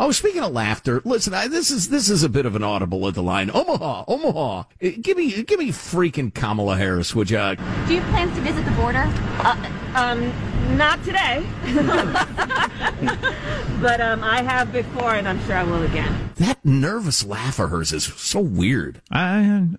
Oh, speaking of laughter, listen, I, this is this is a bit of an audible at the line. Omaha, Omaha, Eh, give me give me freaking Kamala Harris, would you? Do you have plans to visit the border? Uh, um, not today. but um, I have before, and I'm sure I will again. That nervous laugh of hers is so weird. I,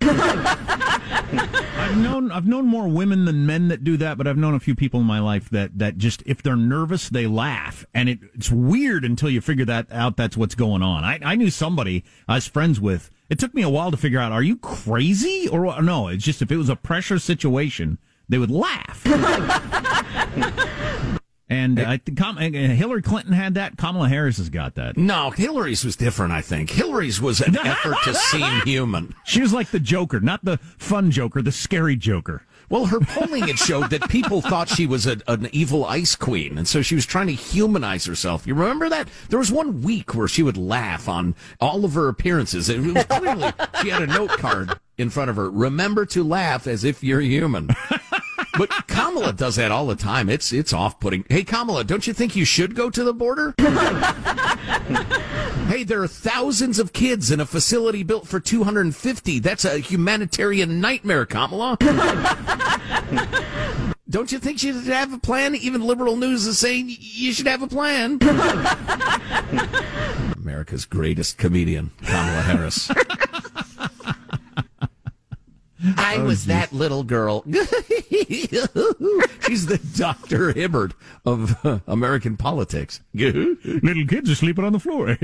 I've known I've known more women than men that do that, but I've known a few people in my life that that just if they're nervous they laugh, and it, it's weird until you figure that out. That's what's going on. I, I knew somebody I was friends with. It took me a while to figure out: are you crazy or no? It's just if it was a pressure situation, they would laugh. And I think Kam- uh, Hillary Clinton had that. Kamala Harris has got that. No, Hillary's was different. I think Hillary's was an effort to seem human. She was like the Joker, not the fun Joker, the scary Joker. Well, her polling had showed that people thought she was a, an evil ice queen, and so she was trying to humanize herself. You remember that? There was one week where she would laugh on all of her appearances. It was clearly she had a note card in front of her. Remember to laugh as if you're human. But Kamala does that all the time. It's it's off putting. Hey Kamala, don't you think you should go to the border? hey, there are thousands of kids in a facility built for 250. That's a humanitarian nightmare, Kamala. Don't you think you should have a plan? Even liberal news is saying you should have a plan. America's greatest comedian, Kamala Harris. I Oh, was that little girl. She's the Dr. Hibbert of uh, American politics. Little kids are sleeping on the floor.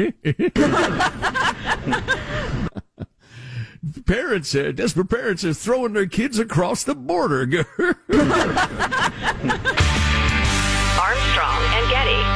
parents, uh, desperate parents are throwing their kids across the border. Armstrong and Getty.